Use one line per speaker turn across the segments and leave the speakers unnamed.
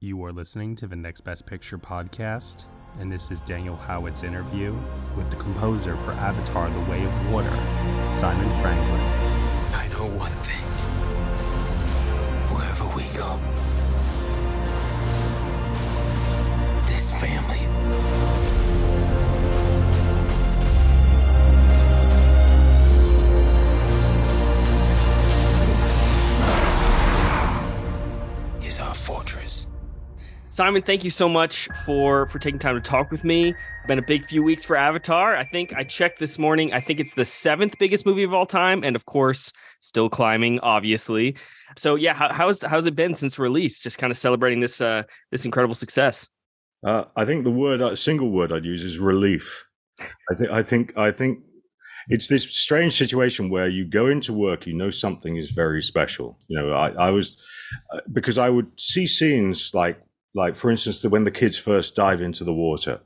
You are listening to the Next Best Picture podcast, and this is Daniel Howat's interview with the composer for Avatar The Way of Water, Simon Franglen.
I know one thing. Wherever we go,
Simon, thank you so much for for taking time to talk with me. Been a big few weeks for Avatar. I think I checked this morning. I think it's the seventh biggest movie of all time, and of course, still climbing, obviously. So yeah, how, how's how's it been since release? Just kind of celebrating this uh this incredible success.
Uh, I think the word, a single word I'd use is relief. I think, I think, I think it's this strange situation where you go into work, you know something is very special. You know, I, I was uh, because I would see scenes like, like for instance, the, when the kids first dive into the water,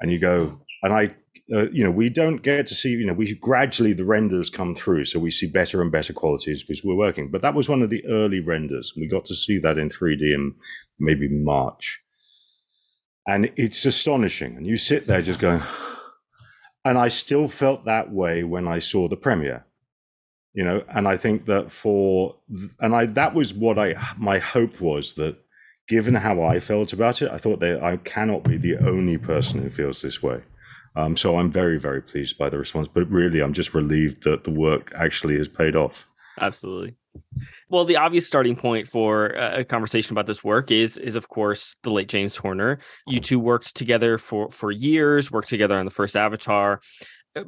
and you go, and I, uh, you know, we don't get to see, you know, we gradually the renders come through, so we see better and better qualities because we're working. But that was one of the early renders. We got to see that in 3D in maybe March and it's astonishing. And you sit there just going, and I still felt that way when I saw the premiere, you know. And I think that for, and I that was what I my hope was that, given how I felt about it, I thought that I cannot be the only person who feels this way. Um, so I'm very very pleased by the response, but really I'm just relieved that the work actually has paid off.
Absolutely. Well, the obvious starting point for a conversation about this work is is of course the late James Horner. You two worked together for for years, worked together on the first Avatar.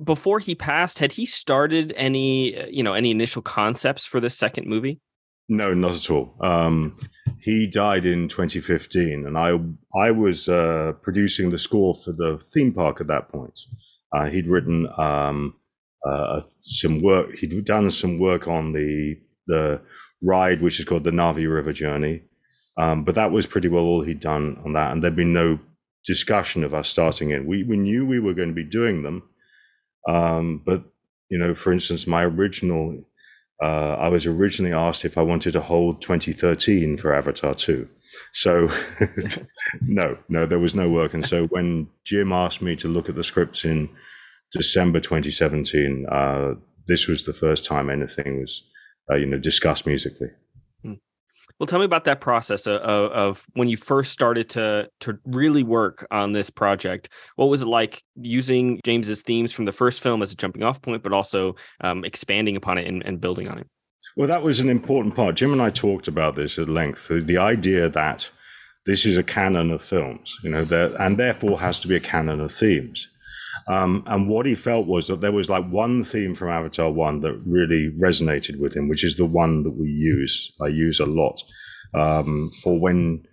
Before he passed, had he started any you know any initial concepts for this second movie?
No, not at all. Um, he died in 2015, and I I was uh, producing the score for the theme park at that point. Uh, he'd written um, uh, some work. He'd done some work on the the ride, which is called the Na'vi River Journey. Um, but that was pretty well all he'd done on that, and there'd been no discussion of us starting in. We we knew we were going to be doing them, um, but you know, for instance, my original, uh, I was originally asked if I wanted to hold 2013 for Avatar 2. So no, no, there was no work. And so when Jim asked me to look at the scripts in December 2017, uh, this was the first time anything was uh, you know discuss musically.
Well, tell me about that process of, of, when you first started to to really work on this project. What was it like using James's themes from the first film as a jumping off point, but also um, expanding upon it and, and, building on it?
Well, that was an important part. Jim and I talked about this at length. The idea that this is a canon of films, you know, and therefore has to be a canon of themes. Um, and what he felt was that there was like one theme from Avatar 1 that really resonated with him, which is the one that we use. I use a lot um, for when,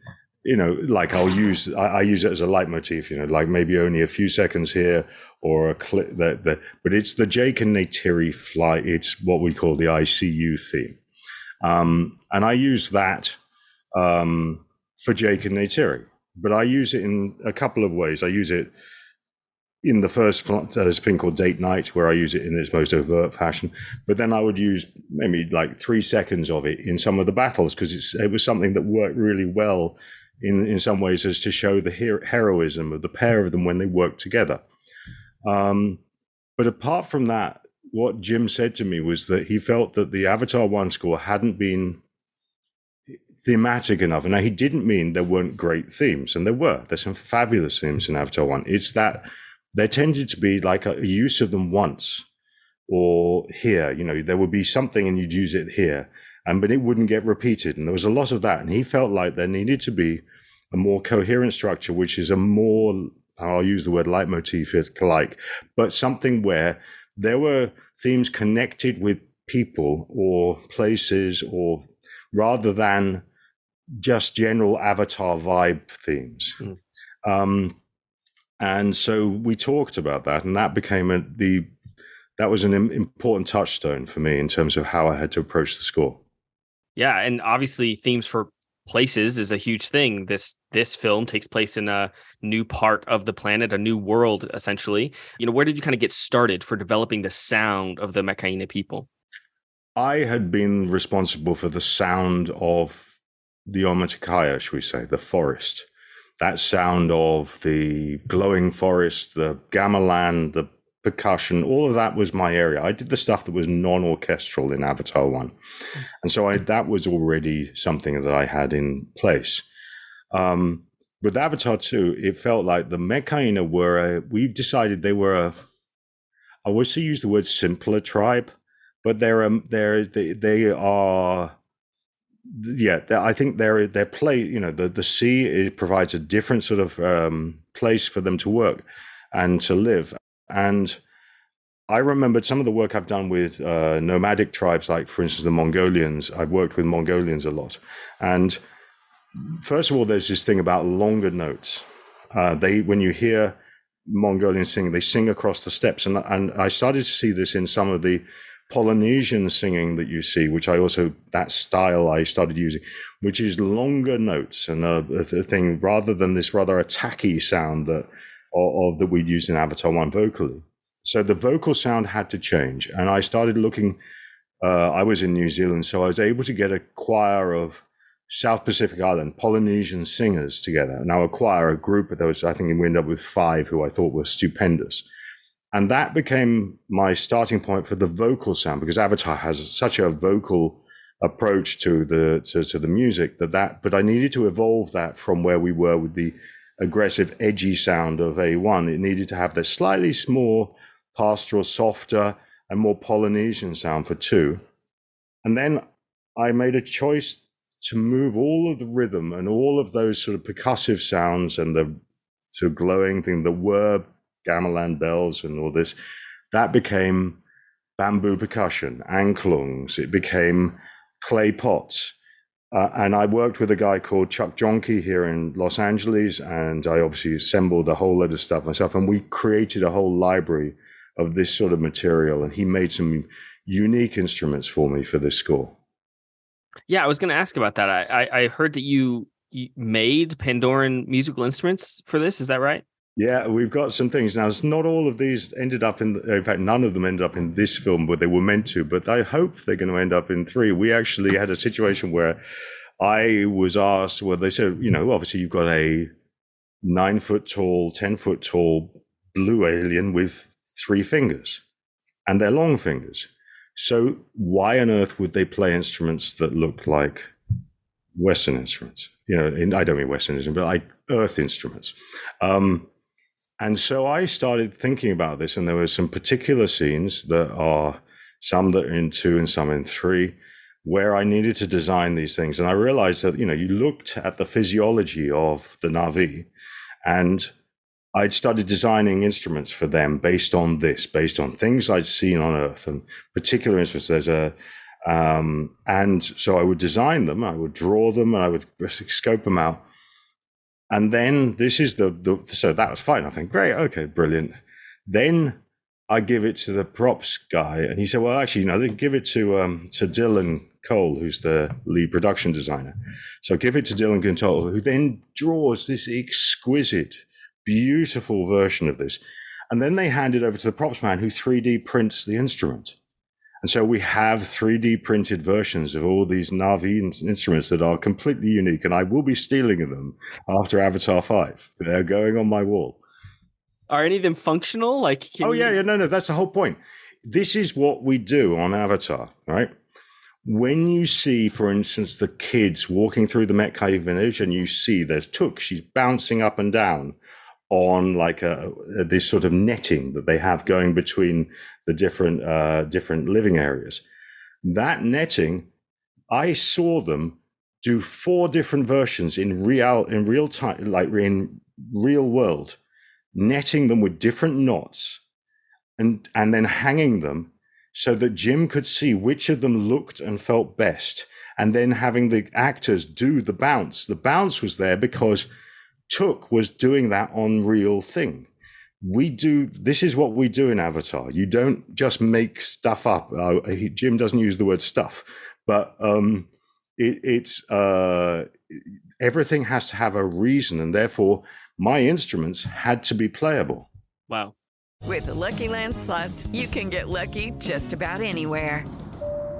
you know, like I'll use, I, I, use it as a leitmotif, you know, like maybe only a few seconds here or a clip that, that but it's the Jake and Neytiri flight. It's what we call the ICU theme. Um, and I use that um, for Jake and Neytiri, but I use it in a couple of ways. I use it in the first uh, there's a thing called date night where I use it in its most overt fashion, but then I would use maybe like three seconds of it in some of the battles because it was something that worked really well in in some ways as to show the her- heroism of the pair of them when they worked together. Um, but apart from that, what Jim said to me was that he felt that the Avatar One score hadn't been thematic enough. And now he didn't mean there weren't great themes, and there were. There's some fabulous themes in Avatar 1. It's that there tended to be like a, a use of them once or here, you know, there would be something and you'd use it here, and but it wouldn't get repeated. And there was a lot of that. And he felt like there needed to be a more coherent structure, which is a more, I'll use the word leitmotif if like, but something where there were themes connected with people or places or rather than just general avatar vibe themes. Mm. Um, and so we talked about that, and that became a, the that was an important touchstone for me in terms of how I had to approach the score.
Yeah, and obviously themes for places is a huge thing. This this film takes place in a new part of the planet, a new world essentially. You know, where did you kind of get started for developing the sound of the Metkayina people?
I had been responsible for the sound of the Omaticaya, should we say, the forest. That sound of the glowing forest, the gamelan, the percussion, all of that was my area. I did the stuff that was non-orchestral in Avatar One, and so I, that was already something that I had in place. Um, with Avatar Two, it felt like the Metkayina were a, we decided they were a. I wish to use the word simpler tribe, but they're um, they're they, they are yeah, I think they're they're play. You know, the the sea it provides a different sort of um, place for them to work and to live. And I remembered some of the work I've done with uh, nomadic tribes, like, for instance, the Mongolians. I've worked with Mongolians a lot. And first of all, there's this thing about longer notes. Uh, they, when you hear Mongolians sing, they sing across the steps. And, and I started to see this in some of the Polynesian singing that you see, which I also, that style I started using, which is longer notes and a, a thing rather than this rather attacky sound that of, that we'd used in Avatar One vocally. So the vocal sound had to change, and I started looking. Uh, I was in New Zealand, so I was able to get a choir of South Pacific Island Polynesian singers together. Now a choir, a group of those, I think we ended up with five who I thought were stupendous. And that became my starting point for the vocal sound because Avatar has such a vocal approach to the to, to the music that that but I needed to evolve that from where we were with the aggressive, edgy sound of A1. It needed to have the slightly more pastoral, softer, and more Polynesian sound for two. And then I made a choice to move all of the rhythm and all of those sort of percussive sounds and the sort of glowing thing that were gamelan bells and all this. That became bamboo percussion, angklungs. It became clay pots. Uh, and I worked with a guy called Chuck Jonkey here in Los Angeles, and I obviously assembled a whole lot of stuff myself. And we created a whole library of this sort of material, and he made some unique instruments for me for this score.
Yeah, I was going to ask about that. I, I, I heard that you, you made Pandoran musical instruments for this. Is that right?
Yeah, we've got some things now. It's not all of these ended up in. In fact, none of them ended up in this film, but they were meant to. But I hope they're going to end up in three. We actually had a situation where I was asked. Well, they said, you know, obviously you've got a nine foot tall, ten foot tall blue alien with three fingers, and they're long fingers. So why on earth would they play instruments that look like Western instruments? You know, in, I don't mean Western instruments, but like Earth instruments. Um, and so I started thinking about this, and there were some particular scenes that are some that are in two and some in three, where I needed to design these things. And I realized that, you know, you looked at the physiology of the Na'vi, and I'd started designing instruments for them based on this, based on things I'd seen on Earth and particular instruments. There's a, um, and so I would design them, I would draw them, and I would scope them out. And then this is the, the so that was fine. I think, great, okay, brilliant. Then I give it to the props guy, and he said, "Well, actually, no, they give it to um, to Dylan Cole, who's the lead production designer. So give it to Dylan Cole, who then draws this exquisite, beautiful version of this, and then they hand it over to the props man, who 3D prints the instrument. And so we have 3D printed versions of all these Na'vi instruments that are completely unique. And I will be stealing them after Avatar 5. They're going on my wall.
Are any of them functional? Like,
oh, you... yeah, yeah, no, no, that's the whole point. This is what we do on Avatar, right? when you see, for instance, the kids walking through the Met village and you see there's Tuk, she's bouncing up and down on like a, this sort of netting that they have going between the different uh, different living areas. That netting, I saw them do four different versions in real in real time, like in real world, netting them with different knots, and and then hanging them so that Jim could see which of them looked and felt best, and then having the actors do the bounce. The bounce was there because Tuk was doing that on real thing. We do this is what we do in Avatar. You don't just make stuff up. Uh, he, Jim doesn't use the word stuff, but um, it, it's uh, everything has to have a reason, and therefore my instruments had to be playable.
Wow.
With the Lucky Land slots, you can get lucky just about anywhere.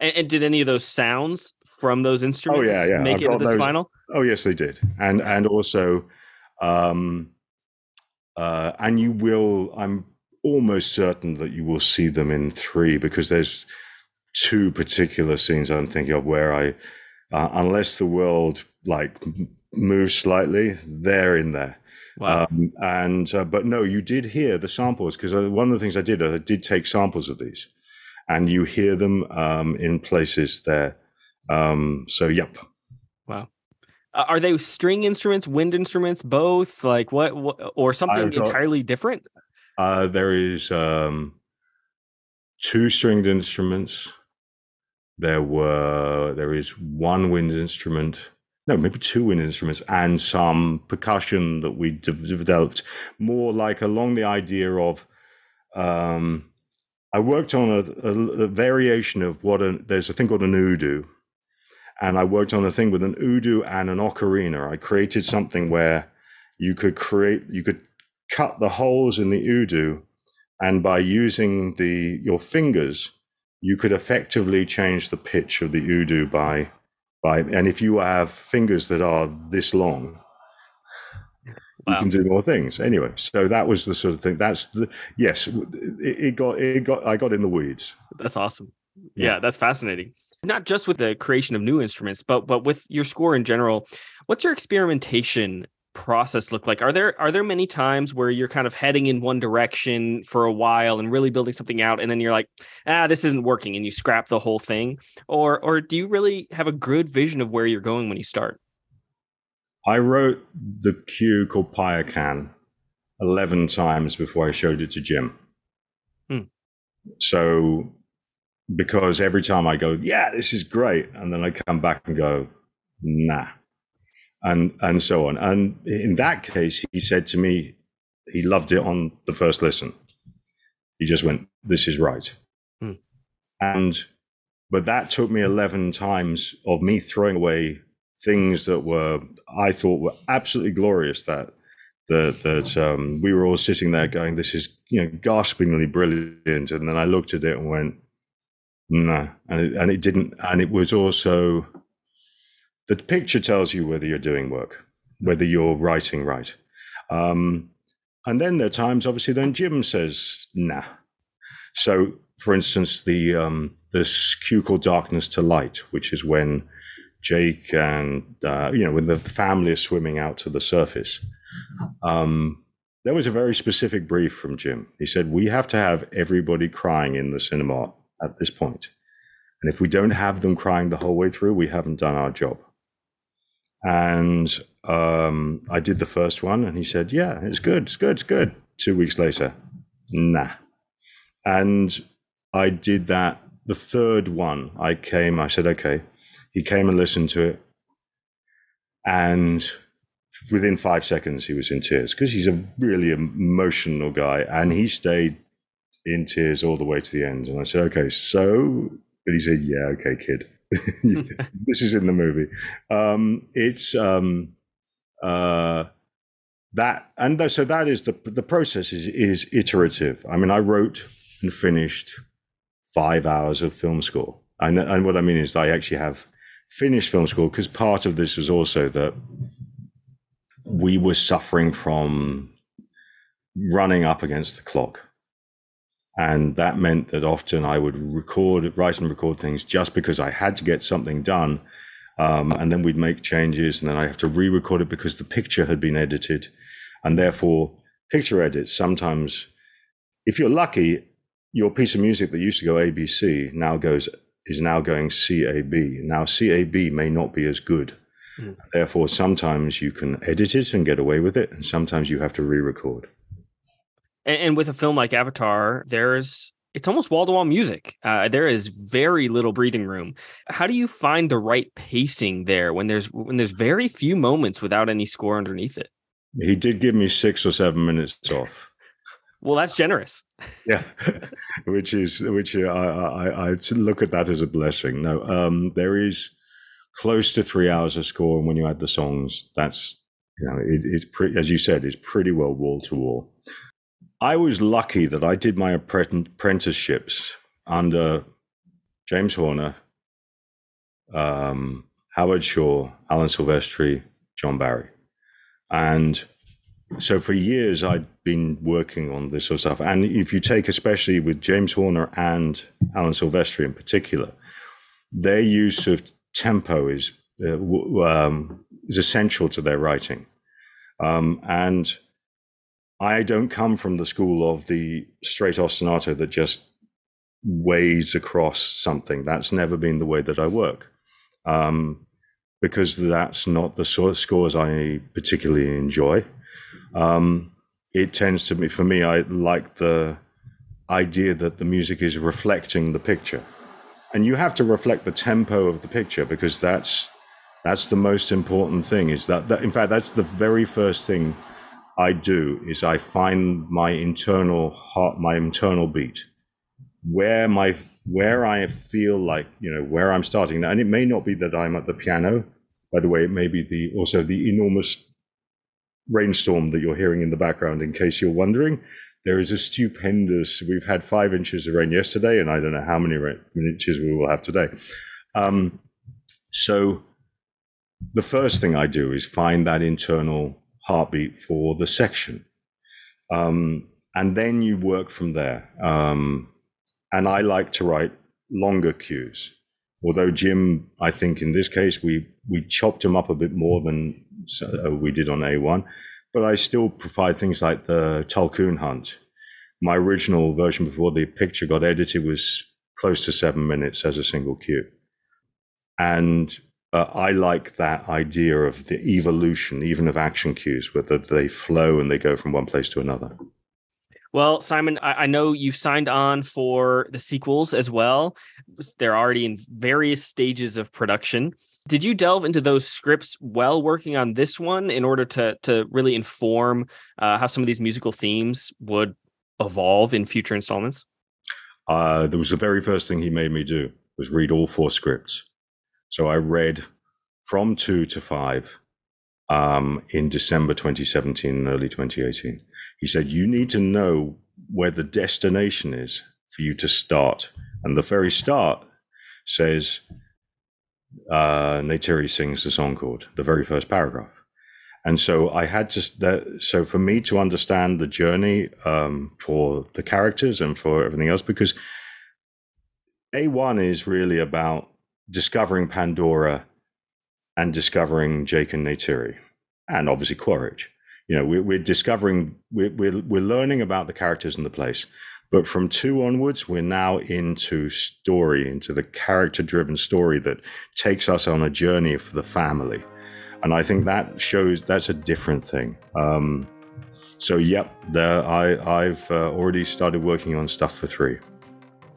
And, and did any of those sounds from those
Oh
instruments
yeah, yeah.
make
I've
it to this
those-
final?
Oh yes, they did, and and also, um, uh, and you will. I'm almost certain that you will see them in three because there's two particular scenes I'm thinking of where I, uh, unless the world like m- moves slightly, they're in there.
Wow.
Um, and uh, but no, you did hear the samples because one of the things I did, I did take samples of these, and you hear them um, in places there. Um, so yep,
wow. Uh, are they string instruments, wind instruments, both? Like what, what or something
got-
entirely different?
Uh, there is um, two stringed instruments. There were there is one wind instrument. No, maybe two wind instruments and some percussion that we de- developed more like along the idea of. Um, I worked on a, a, a variation of what a, there's a thing called an udu, and I worked on a thing with an udu and an ocarina. I created something where you could create you could cut the holes in the udu and by using the your fingers you could effectively change the pitch of the udu by by and if you have fingers that are this long you can do more things anyway so that was the sort of thing that's the yes it, it got it got i got in the weeds
That's awesome.
Yeah.
Yeah. that's fascinating. Not just with the creation of new instruments, but but with your score in general. What's your experimentation process look like? Are there are there many times where you're kind of heading in one direction for a while and really building something out, and then you're like, ah, this isn't working, and you scrap the whole thing, or or do you really have a good vision of where you're going when you start?
I wrote the cue called Payakan 11 times before i showed it to jim
Hmm.
so because every time I go, yeah, this is great, and then I come back and go, nah, and and so on. And in that case, he said to me, he loved it on the first listen. He just went, this is right,
Hmm.
and but that took me eleven times of me throwing away things that were I thought were absolutely glorious. That that that um, we were all sitting there going, this is you know gaspingly brilliant, and then I looked at it and went. "Nah," and it, and it didn't. And it was also the picture tells you whether you're doing work, whether you're writing right. Um, and then there are times, obviously, then Jim says, "Nah." So, for instance, the um, this cue called "Darkness to Light," which is when Jake and uh, you know when the family is swimming out to the surface. Um, there was a very specific brief from Jim. He said, "We have to have everybody crying in the cinema at this. And if we don't have them crying the whole way through, we haven't done our job. And um, I did the first one, and he said, Yeah, it's good, it's good, it's good. Two weeks later, nah. And I did that. The third one, I came, I said, Okay. He came and listened to it. And within five seconds, he was in tears because he's a really emotional guy. And he stayed in tears all the way to the end. And I said, okay, so, but he said, yeah, okay, kid. this is in the movie. Um, it's um, uh, that, and so that is the the process is is iterative. I mean, I wrote and finished five hours of film score, and and what I mean is I actually have finished film school because part of this was also that we were suffering from running up against the clock. And that meant that often I would record, write and record things just because I had to get something done. Um, and then we'd make changes, and then I have to re record it because the picture had been edited. And therefore, picture edits sometimes, if you're lucky, your piece of music that used to go ABC now goes is now going CAB. Now CAB may not be as good. Mm. Therefore, sometimes you can edit it and get away with it, and sometimes you have to re-record.
And, and with a film like Avatar, there's it's almost wall to wall music. Uh, there is very little breathing room. How do you find the right pacing there when there's when there's very few moments without any score underneath it?
He did give me six or seven minutes off.
Well, that's generous.
yeah, which is which I, I I look at that as a blessing. No, um, there is close to three hours of score, and when you add the songs, that's you know it, it's pretty as you said, it's pretty well wall to wall. I was lucky that I did my apprenticeships under James Horner, um, Howard Shore, Alan Silvestri, John Barry. And so for years, I'd been working on this sort of stuff. And if you take, especially with James Horner and Alan Silvestri in particular, their use of tempo is uh, um, is essential to their writing. Um, and I don't come from the school of the straight ostinato that just weighs across something. That's never been the way that I work, um, because that's not the sort of scores I particularly enjoy. Um, it tends to be for me. I like the idea that the music is reflecting the picture, and you have to reflect the tempo of the picture because that's that's the most important thing. Is that, that in fact that's the very first thing I do is I find my internal heart, my internal beat, where my where I feel like you know where I'm starting, and it may not be that I'm at the piano. By the way, it may be the also the enormous rainstorm that you're hearing in the background. In case you're wondering, there is a stupendous. We've had five inches of rain yesterday, and I don't know how many inches we will have today. Um, so, the first thing I do is find that internal heartbeat for the section. Um, and then you work from there. Um, and I like to write longer cues. Although Jim, I think in this case we we chopped him up a bit more than uh, we did on A1, but I still provide things like the Tulkun hunt. My original version before the picture got edited was close to seven minutes as a single cue, and uh, I like that idea of the evolution, even of action cues, whether they flow and they go from one place to another.
Well, Simon, I, I know you've signed on for the sequels as well. They're already in various stages of production. Did you delve into those scripts while working on this one in order to to really inform uh, how some of these musical themes would evolve in future installments?
Uh, that was the very first thing he made me do was read all four scripts. So I read from two to five um, in December 2017 and early 2018. He said, You need to know where the destination is for you to start. And the very start says, uh, Neytiri sings the songcord, the very first paragraph. And so I had to, that, so for me to understand the journey um, for the characters and for everything else, because A1 is really about discovering Pandora and discovering Jake and Neytiri, and obviously Quaritch. You know, we're, we're discovering, we're, we're, we're learning about the characters in the place. But from two onwards, we're now into story, into the character driven story that takes us on a journey for the family. And I think that shows that's a different thing. Um, so, yep, there, I, I've uh, already started working on stuff for three.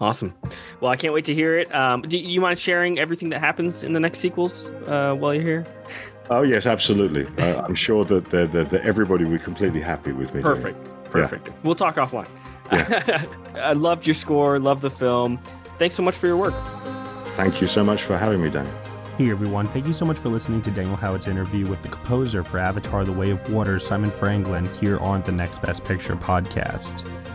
Awesome. Well, I can't wait to hear it. Um, do, do, you mind sharing everything that happens in the next sequels uh, while you're here?
Oh yes, absolutely. uh, I'm sure that, that, that, that, everybody will be completely happy with me.
Perfect. Perfect.
Yeah.
We'll talk offline. Yeah. I loved your score. Love the film. Thanks so much for your work.
thank you so much for having me, Daniel.
Hey everyone, thank you so much for listening to Daniel Howard's interview with the composer for Avatar The Way of Water, Simon Franglen, here on the Next Best Picture podcast.